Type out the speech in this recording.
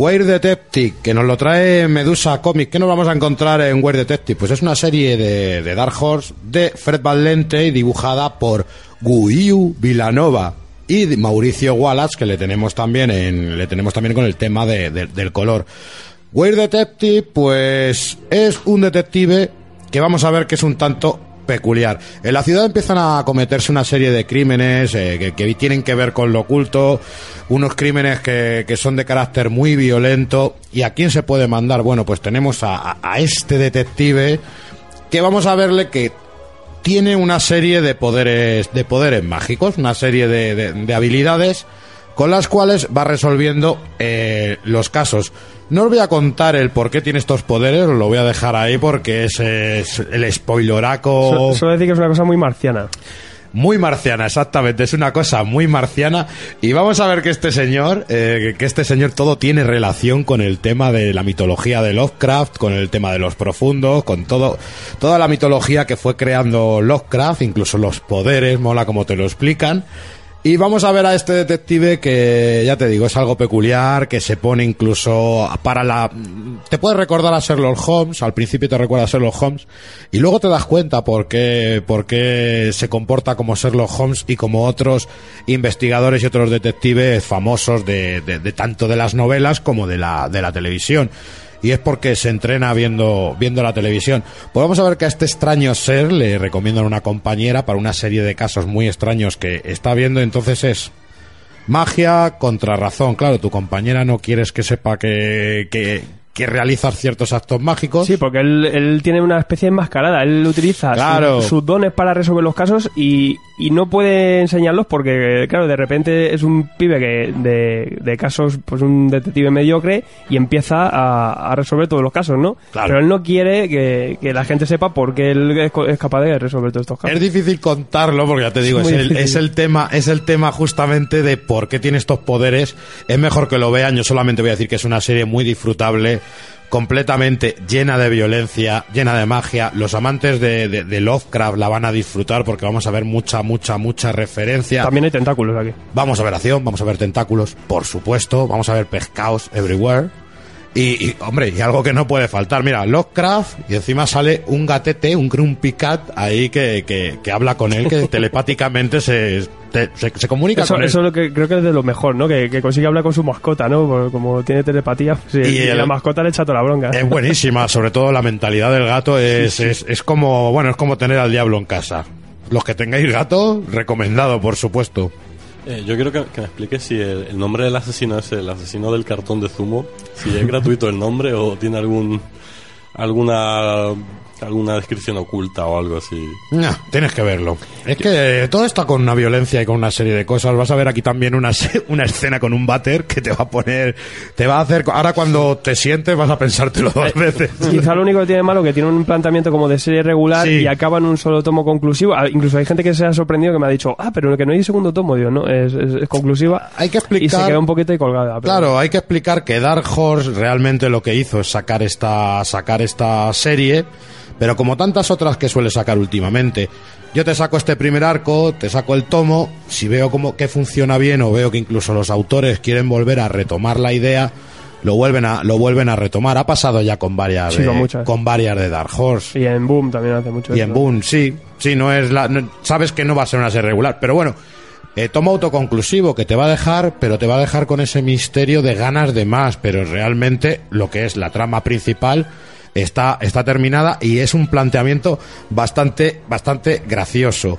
Weird Detective, que nos lo trae Medusa Comics. ¿Qué nos vamos a encontrar en Weird Detective? Pues es una serie de, Dark Horse de Fred Valente y dibujada por Guiu Villanova y Mauricio Wallace, que le tenemos también en, le tenemos también con el tema de- de- del color. Weird Detective, pues es un detective que vamos a ver que es un tanto peculiar. En la ciudad empiezan a cometerse una serie de crímenes eh, que, tienen que ver con lo oculto, unos crímenes que, que son de carácter muy violento. ¿Y a quién se puede mandar? Bueno, pues tenemos a, a- este detective que vamos a verle que tiene una serie de poderes, de poderes mágicos, una serie de- de habilidades con las cuales va resolviendo eh, los casos. No os voy a contar el por qué tiene estos poderes, os lo voy a dejar ahí porque es, es el spoiloraco Su- Suelo decir que es una cosa muy marciana. muy marciana, exactamente, es una cosa muy marciana y vamos a ver que este señor, eh, que este señor todo tiene relación con el tema de la mitología de Lovecraft, con el tema de los profundos, con todo, toda la mitología que fue creando Lovecraft, incluso los poderes, mola como te lo explican. Y vamos a ver a este detective que, ya te digo, es algo peculiar, que se pone incluso para la... Te puede recordar a Sherlock Holmes, al principio te recuerda a Sherlock Holmes, y luego te das cuenta por qué, por qué se comporta como Sherlock Holmes y como otros investigadores y otros detectives famosos de, de- de tanto de las novelas como de la, de la televisión y es porque se entrena viendo, viendo la televisión. Pues vamos a ver que a este extraño ser le recomiendan una compañera para una serie de casos muy extraños que está viendo, entonces es magia contra razón. Claro, tu compañera no quieres que sepa que, que, que realizas ciertos actos mágicos. Sí, porque él, él tiene una especie de enmascarada. Él utiliza Claro. sus dones para resolver los casos y, y no puede enseñarlos porque, claro, de repente es un pibe que de, de casos, pues un detective mediocre y empieza a, a resolver todos los casos, ¿no? Claro. Pero él no quiere que, que la gente sepa por qué él es, es capaz de resolver todos estos casos. Es difícil contarlo porque ya te digo, Es el, es el tema, es el tema justamente de por qué tiene estos poderes. Es mejor que lo vean. Yo solamente voy a decir que es una serie muy disfrutable, completamente llena de violencia, llena de magia. Los amantes de, de- de Lovecraft la van a disfrutar porque vamos a ver mucha, mucha, mucha referencia. También hay tentáculos aquí. Vamos a ver acción, vamos a ver tentáculos, por supuesto, vamos a ver pescados everywhere. Y, y, hombre, y algo que no puede faltar, mira, Lovecraft, y encima sale un gatete, un Grumpy Cat ahí que, que, que habla con él, que telepáticamente se, te- se, se comunica Eso, con él. eso es lo que creo que es de lo mejor, ¿no? Que, que consigue hablar con su mascota, ¿no? Porque como tiene telepatía, pues, sí, Y y, el- la mascota le echa toda la bronca. Es buenísima, sobre todo la mentalidad del gato es, es, es como, bueno, es como tener al diablo en casa. Los que tengáis gato, recomendado, por supuesto. Eh, yo quiero que, me expliques si el, el nombre del asesino es el asesino del cartón de zumo, si es gratuito el nombre o tiene algún alguna alguna descripción oculta o algo así. No, tienes que verlo. Es que todo está con una violencia y con una serie de cosas. Vas a ver aquí también una, una escena con un váter que te va a poner, te va a hacer, ahora cuando te sientes vas a pensártelo dos veces. Quizá lo único que tiene malo que tiene un planteamiento como de serie regular Sí. y acaba en un solo tomo conclusivo. Ah, Incluso hay gente que se ha sorprendido que me ha dicho, ah, pero que no hay segundo tomo, Dios, ¿no? Es, es- es conclusiva. Hay que Y se explicar. queda un poquito ahí colgada. pero- Claro, hay que explicar que Dark Horse realmente lo que hizo es sacar esta, sacar esta serie, pero como tantas otras que suele sacar últimamente. Yo te saco este primer arco, te saco el tomo, si veo como que funciona bien o veo que incluso los autores quieren volver a retomar la idea, lo vuelven a, lo vuelven a retomar. Ha pasado ya con varias, Sí, de, con varias de Dark Horse. Y en Boom también hace mucho Y eso. en Boom, sí, sí, no es la, no- sabes que no va a ser una serie regular, pero bueno, eh, toma autoconclusivo que te va a dejar, pero te va a dejar con ese misterio de ganas de más, pero realmente lo que es la trama principal está, está terminada y es un planteamiento bastante, bastante gracioso.